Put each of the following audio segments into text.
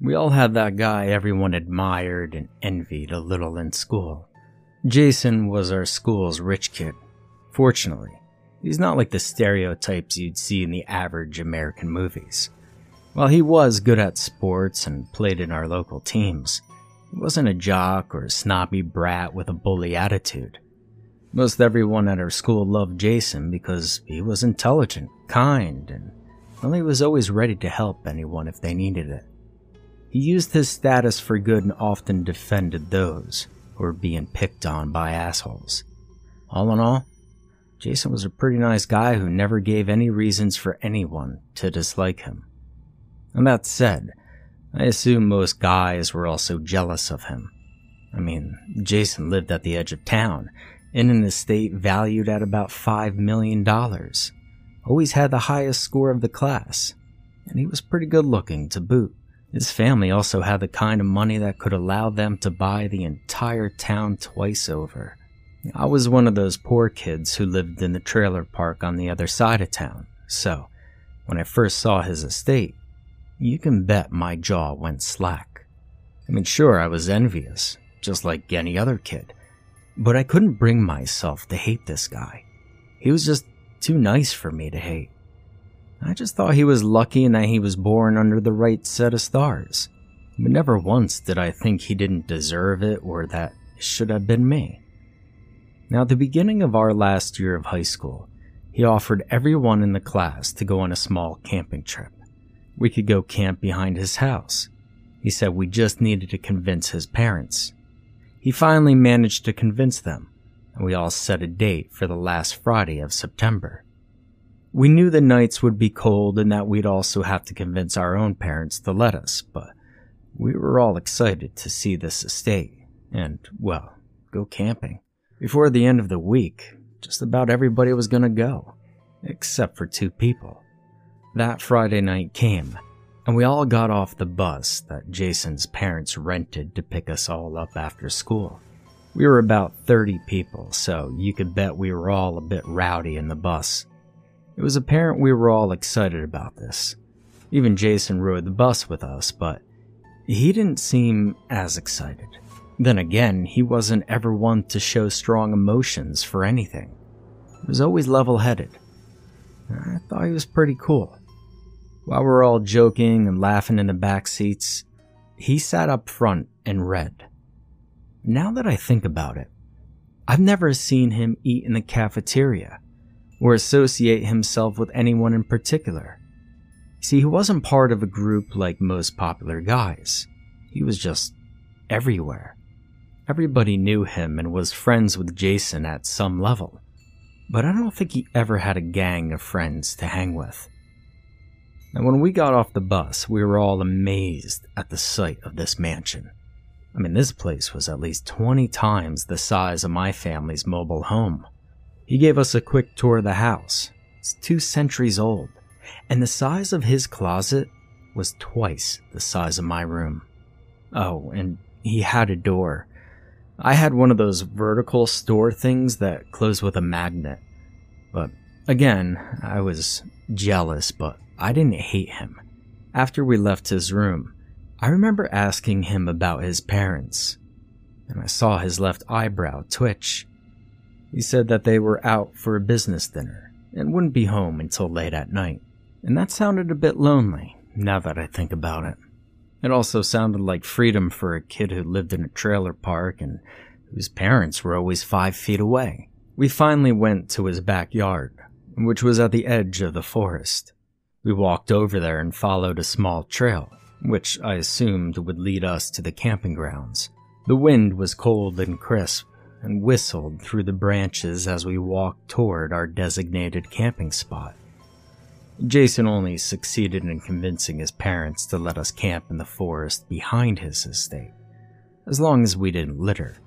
We all had that guy everyone admired and envied a little in school. Jason was our school's rich kid. Fortunately, he's not like the stereotypes you'd see in the average American movies. While he was good at sports and played in our local teams, he wasn't a jock or a snobby brat with a bully attitude. Most everyone at our school loved Jason because he was intelligent, kind, and well, he was always ready to help anyone if they needed it. He used his status for good and often defended those who were being picked on by assholes. All in all, Jason was a pretty nice guy who never gave any reasons for anyone to dislike him. And that said, I assume most guys were also jealous of him. I mean, Jason lived at the edge of town, in an estate valued at about $5 million. Always had the highest score of the class, and he was pretty good looking to boot. His family also had the kind of money that could allow them to buy the entire town twice over. I was one of those poor kids who lived in the trailer park on the other side of town, so when I first saw his estate, you can bet my jaw went slack. I mean, sure, I was envious, just like any other kid, but I couldn't bring myself to hate this guy. He was just too nice for me to hate. I just thought he was lucky in that he was born under the right set of stars. But never once did I think he didn't deserve it or that it should have been me. Now, at the beginning of our last year of high school, he offered everyone in the class to go on a small camping trip. We could go camp behind his house. He said we just needed to convince his parents. He finally managed to convince them, and we all set a date for the last Friday of September. We knew the nights would be cold and that we'd also have to convince our own parents to let us, but we were all excited to see this estate and, well, go camping. Before the end of the week, just about everybody was going to go, except for two people. That Friday night came, and we all got off the bus that Jason's parents rented to pick us all up after school. We were about 30 people, so you could bet we were all a bit rowdy in the bus. It was apparent we were all excited about this. Even Jason rode the bus with us, but he didn't seem as excited. Then again, he wasn't ever one to show strong emotions for anything. He was always level headed. I thought he was pretty cool. While we were all joking and laughing in the back seats, he sat up front and read. Now that I think about it, I've never seen him eat in the cafeteria or associate himself with anyone in particular. See, he wasn't part of a group like most popular guys. He was just everywhere. Everybody knew him and was friends with Jason at some level, but I don't think he ever had a gang of friends to hang with. And when we got off the bus, we were all amazed at the sight of this mansion. I mean, this place was at least 20 times the size of my family's mobile home. He gave us a quick tour of the house. It's two centuries old, and the size of his closet was twice the size of my room. Oh, and he had a door. I had one of those vertical store things that close with a magnet. But again, I was jealous, but I didn't hate him. After we left his room, I remember asking him about his parents, and I saw his left eyebrow twitch. He said that they were out for a business dinner and wouldn't be home until late at night. And that sounded a bit lonely, now that I think about it. It also sounded like freedom for a kid who lived in a trailer park and whose parents were always five feet away. We finally went to his backyard, which was at the edge of the forest. We walked over there and followed a small trail, which I assumed would lead us to the camping grounds. The wind was cold and crisp, and whistled through the branches as we walked toward our designated camping spot. Jason only succeeded in convincing his parents to let us camp in the forest behind his estate, as long as we didn't litter.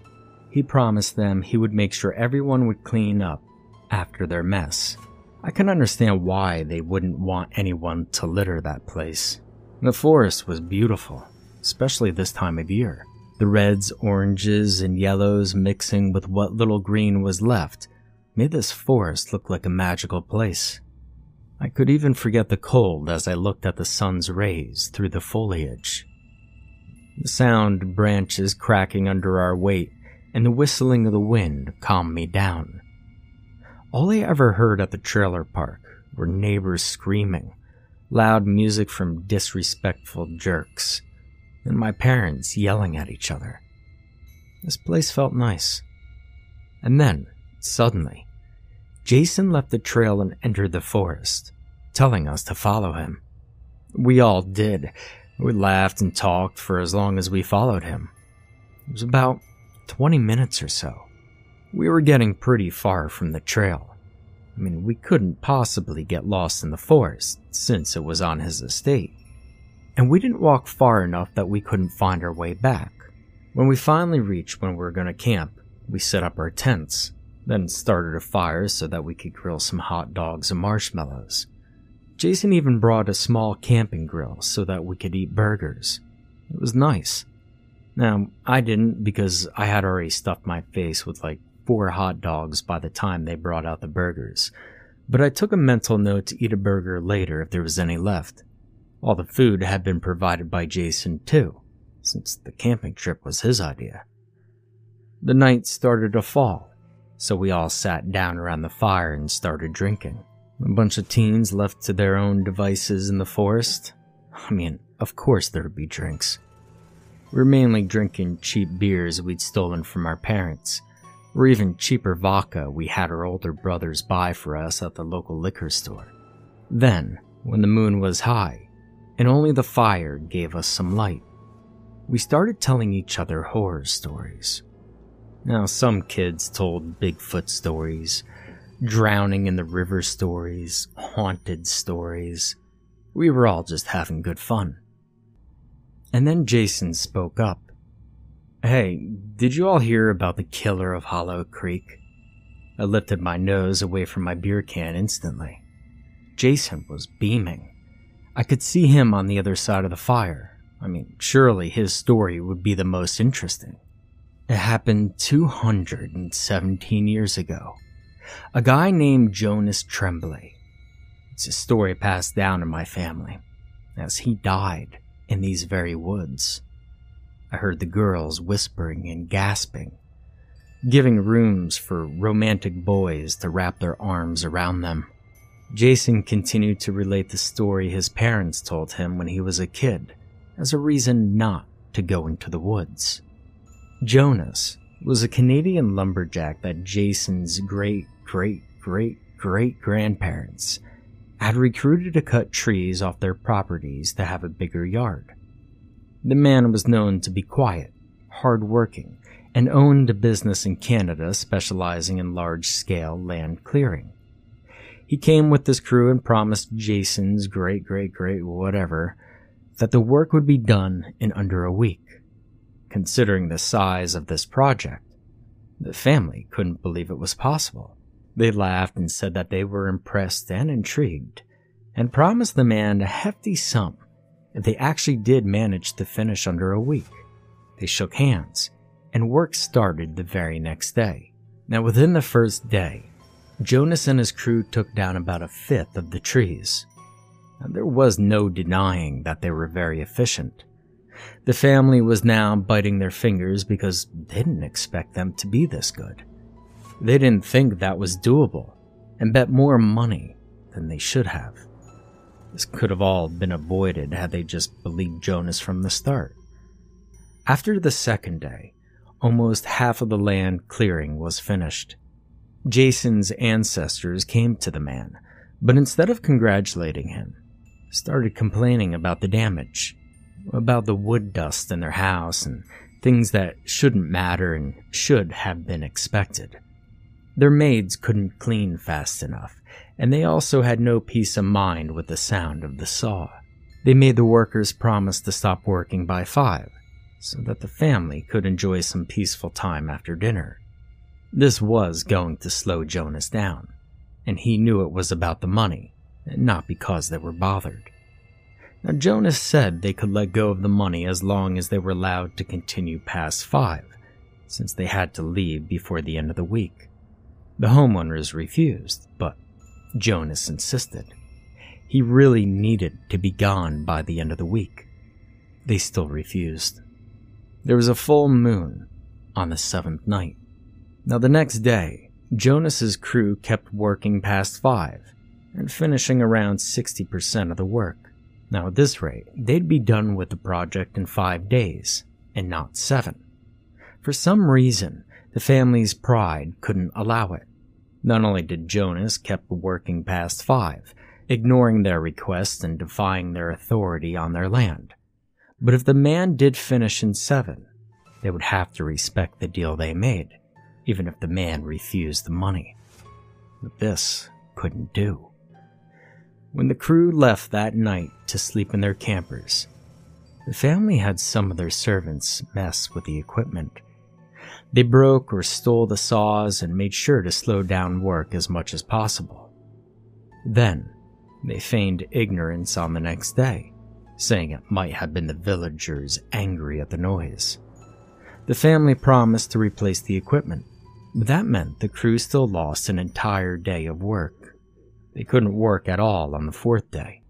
He promised them he would make sure everyone would clean up after their mess. I can understand why they wouldn't want anyone to litter that place. The forest was beautiful, especially this time of year. The reds, oranges, and yellows mixing with what little green was left made this forest look like a magical place. I could even forget the cold as I looked at the sun's rays through the foliage. The sound branches cracking under our weight and the whistling of the wind calmed me down. All I ever heard at the trailer park were neighbors screaming, loud music from disrespectful jerks, and my parents yelling at each other. This place felt nice. And then, suddenly, Jason left the trail and entered the forest, telling us to follow him. We all did. We laughed and talked for as long as we followed him. It was about 20 minutes or so. We were getting pretty far from the trail. I mean, we couldn't possibly get lost in the forest since it was on his estate. And we didn't walk far enough that we couldn't find our way back. When we finally reached when we were going to camp, we set up our tents, then started a fire so that we could grill some hot dogs and marshmallows. Jason even brought a small camping grill so that we could eat burgers. It was nice. Now, I didn't because I had already stuffed my face with like four hot dogs by the time they brought out the burgers, but I took a mental note to eat a burger later if there was any left. All the food had been provided by Jason too, since the camping trip was his idea. The night started to fall, so we all sat down around the fire and started drinking. A bunch of teens left to their own devices in the forest. I mean, of course there'd be drinks. We were mainly drinking cheap beers we'd stolen from our parents, or even cheaper vodka we had our older brothers buy for us at the local liquor store. Then, when the moon was high, and only the fire gave us some light, we started telling each other horror stories. Now, some kids told Bigfoot stories, drowning in the river stories, haunted stories. We were all just having good fun. And then Jason spoke up. Hey, did you all hear about the killer of Hollow Creek? I lifted my nose away from my beer can instantly. Jason was beaming. I could see him on the other side of the fire. I mean, surely his story would be the most interesting. It happened 217 years ago a guy named Jonas Tremblay. It's a story passed down in my family, as he died in these very woods. I heard the girls whispering and gasping, giving rooms for romantic boys to wrap their arms around them. Jason continued to relate the story his parents told him when he was a kid as a reason not to go into the woods. Jonas was a Canadian lumberjack that Jason's great great great great grandparents had recruited to cut trees off their properties to have a bigger yard. The man was known to be quiet, hard-working, and owned a business in Canada specializing in large-scale land clearing. He came with his crew and promised Jason's great great great whatever that the work would be done in under a week. Considering the size of this project, the family couldn't believe it was possible. They laughed and said that they were impressed and intrigued, and promised the man a hefty sum if they actually did manage to finish under a week. They shook hands, and work started the very next day. Now, within the first day, Jonas and his crew took down about a fifth of the trees. There was no denying that they were very efficient. The family was now biting their fingers because they didn't expect them to be this good. They didn't think that was doable and bet more money than they should have. This could have all been avoided had they just believed Jonas from the start. After the second day, almost half of the land clearing was finished. Jason's ancestors came to the man, but instead of congratulating him, started complaining about the damage, about the wood dust in their house and things that shouldn't matter and should have been expected. Their maids couldn't clean fast enough, and they also had no peace of mind with the sound of the saw. They made the workers promise to stop working by five, so that the family could enjoy some peaceful time after dinner. This was going to slow Jonas down, and he knew it was about the money, not because they were bothered. Now, Jonas said they could let go of the money as long as they were allowed to continue past five, since they had to leave before the end of the week. The homeowners refused, but Jonas insisted. He really needed to be gone by the end of the week. They still refused. There was a full moon on the seventh night. Now, the next day, Jonas's crew kept working past 5 and finishing around 60% of the work. Now, at this rate, they'd be done with the project in five days, and not seven. For some reason, the family's pride couldn't allow it. Not only did Jonas kept working past five, ignoring their requests and defying their authority on their land, but if the man did finish in seven, they would have to respect the deal they made, even if the man refused the money. But this couldn't do. When the crew left that night to sleep in their campers, the family had some of their servants mess with the equipment. They broke or stole the saws and made sure to slow down work as much as possible. Then, they feigned ignorance on the next day saying it might have been the villagers angry at the noise. The family promised to replace the equipment, that meant the crew still lost an entire day of work. They couldn't work at all on the fourth day.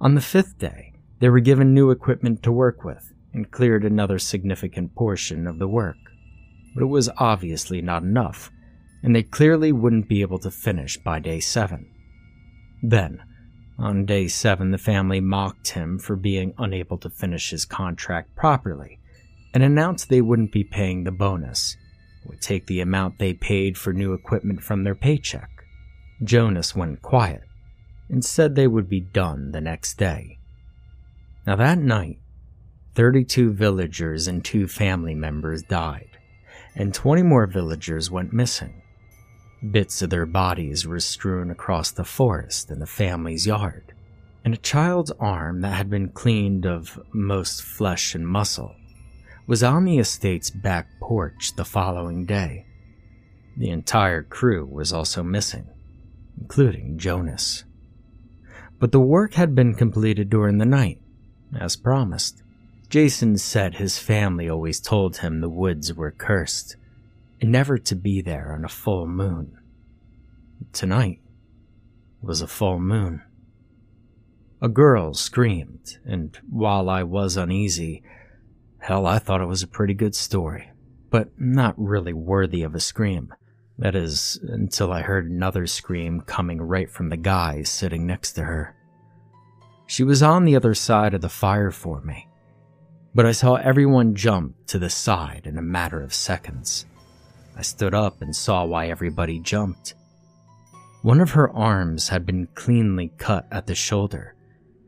On the fifth day, they were given new equipment to work with and cleared another significant portion of the work. But it was obviously not enough, and they clearly wouldn't be able to finish by day seven. Then, on day seven, the family mocked him for being unable to finish his contract properly and announced they wouldn't be paying the bonus, would take the amount they paid for new equipment from their paycheck. Jonas went quiet and said they would be done the next day. Now, that night, 32 villagers and two family members died, and 20 more villagers went missing. Bits of their bodies were strewn across the forest and the family's yard, and a child's arm that had been cleaned of most flesh and muscle was on the estate's back porch the following day. The entire crew was also missing, including Jonas. But the work had been completed during the night, as promised. Jason said his family always told him the woods were cursed, and never to be there on a full moon. Tonight was a full moon. A girl screamed, and while I was uneasy, hell, I thought it was a pretty good story, but not really worthy of a scream. That is, until I heard another scream coming right from the guy sitting next to her. She was on the other side of the fire for me, but I saw everyone jump to the side in a matter of seconds. I stood up and saw why everybody jumped. One of her arms had been cleanly cut at the shoulder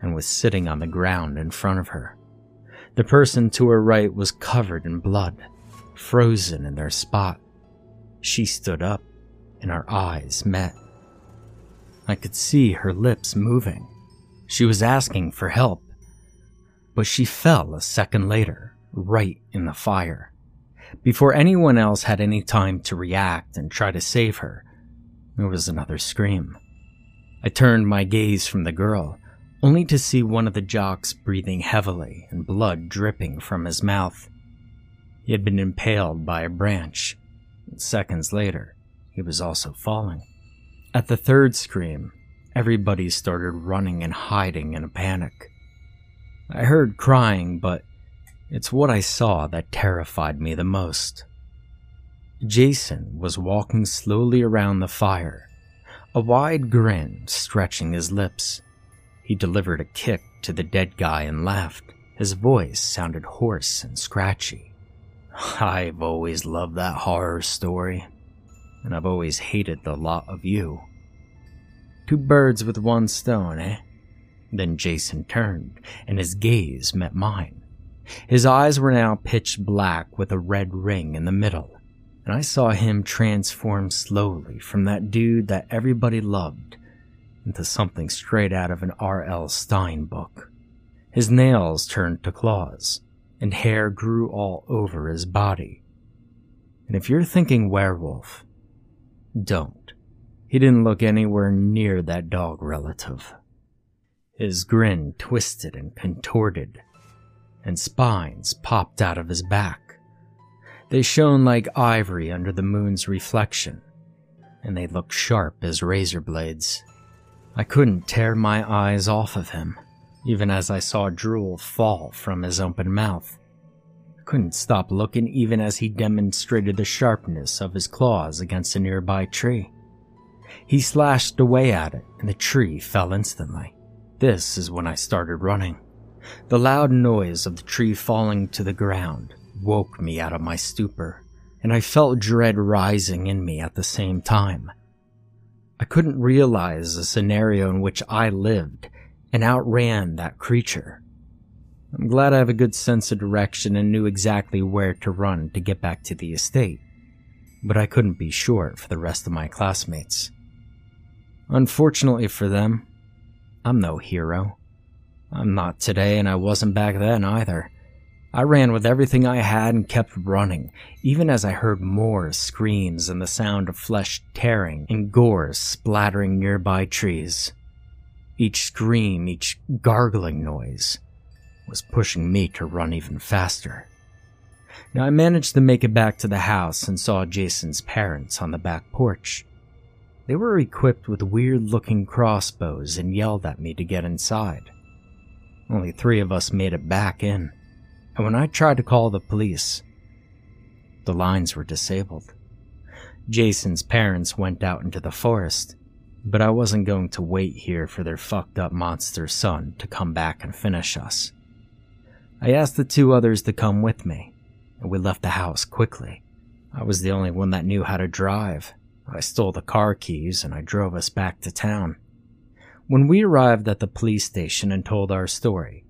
and was sitting on the ground in front of her. The person to her right was covered in blood, frozen in their spot. She stood up and our eyes met. I could see her lips moving. She was asking for help, but she fell a second later, right in the fire. Before anyone else had any time to react and try to save her, there was another scream. I turned my gaze from the girl, only to see one of the jocks breathing heavily and blood dripping from his mouth. He had been impaled by a branch, seconds later, he was also falling. At the third scream, everybody started running and hiding in a panic. I heard crying, but it's what I saw that terrified me the most. Jason was walking slowly around the fire, a wide grin stretching his lips. He delivered a kick to the dead guy and laughed. His voice sounded hoarse and scratchy. I've always loved that horror story, and I've always hated the lot of you. Two birds with one stone, eh? Then Jason turned, and his gaze met mine. His eyes were now pitch black with a red ring in the middle, and I saw him transform slowly from that dude that everybody loved into something straight out of an R.L. Stine book. His nails turned to claws, and hair grew all over his body. And if you're thinking werewolf, don't. He didn't look anywhere near that dog relative. His grin twisted and contorted and spines popped out of his back. They shone like ivory under the moon's reflection, and they looked sharp as razor blades. I couldn't tear my eyes off of him, even as I saw drool fall from his open mouth. I couldn't stop looking even as he demonstrated the sharpness of his claws against a nearby tree. He slashed away at it, and the tree fell instantly. This is when I started running. The loud noise of the tree falling to the ground woke me out of my stupor, and I felt dread rising in me at the same time. I couldn't realize a scenario in which I lived and outran that creature. I'm glad I have a good sense of direction and knew exactly where to run to get back to the estate, but I couldn't be sure for the rest of my classmates. Unfortunately for them, I'm no hero. I'm not today, and I wasn't back then either. I ran with everything I had and kept running, even as I heard more screams and the sound of flesh tearing and gore splattering nearby trees. Each scream, each gargling noise, was pushing me to run even faster. Now I managed to make it back to the house and saw Jason's parents on the back porch. They were equipped with weird looking crossbows and yelled at me to get inside. Only three of us made it back in and when I tried to call the police, the lines were disabled. Jason's parents went out into the forest, but I wasn't going to wait here for their fucked up monster son to come back and finish us. I asked the two others to come with me, and we left the house quickly. I was the only one that knew how to drive. I stole the car keys and I drove us back to town. When we arrived at the police station and told our story,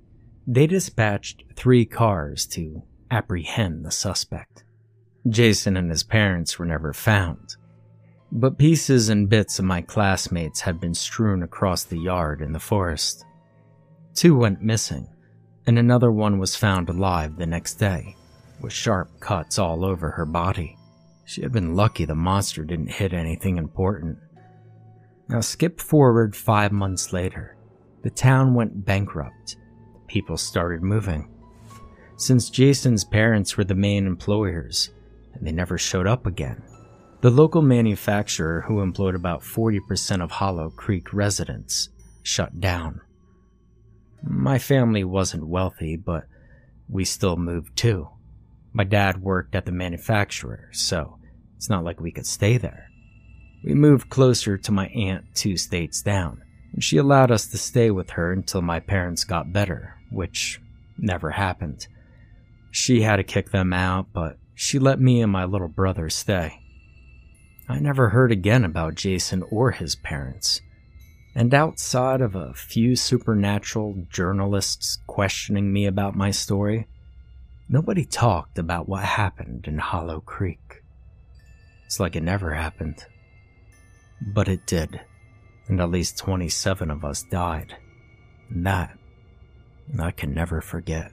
they dispatched three cars to apprehend the suspect. Jason and his parents were never found, but pieces and bits of my classmates had been strewn across the yard in the forest. Two went missing, and another one was found alive the next day, with sharp cuts all over her body. She had been lucky the monster didn't hit anything important. Now, skip forward five months later. The town went bankrupt, people started moving. Since Jason's parents were the main employers, and they never showed up again, the local manufacturer, who employed about 40% of Hollow Creek residents, shut down. My family wasn't wealthy, but we still moved too. My dad worked at the manufacturer, so it's not like we could stay there. We moved closer to my aunt two states down, and she allowed us to stay with her until my parents got better, which never happened. She had to kick them out, but she let me and my little brother stay. I never heard again about Jason or his parents. And outside of a few supernatural journalists questioning me about my story, nobody talked about what happened in Hollow Creek. It's like it never happened. But it did, and at least 27 of us died. And that I can never forget.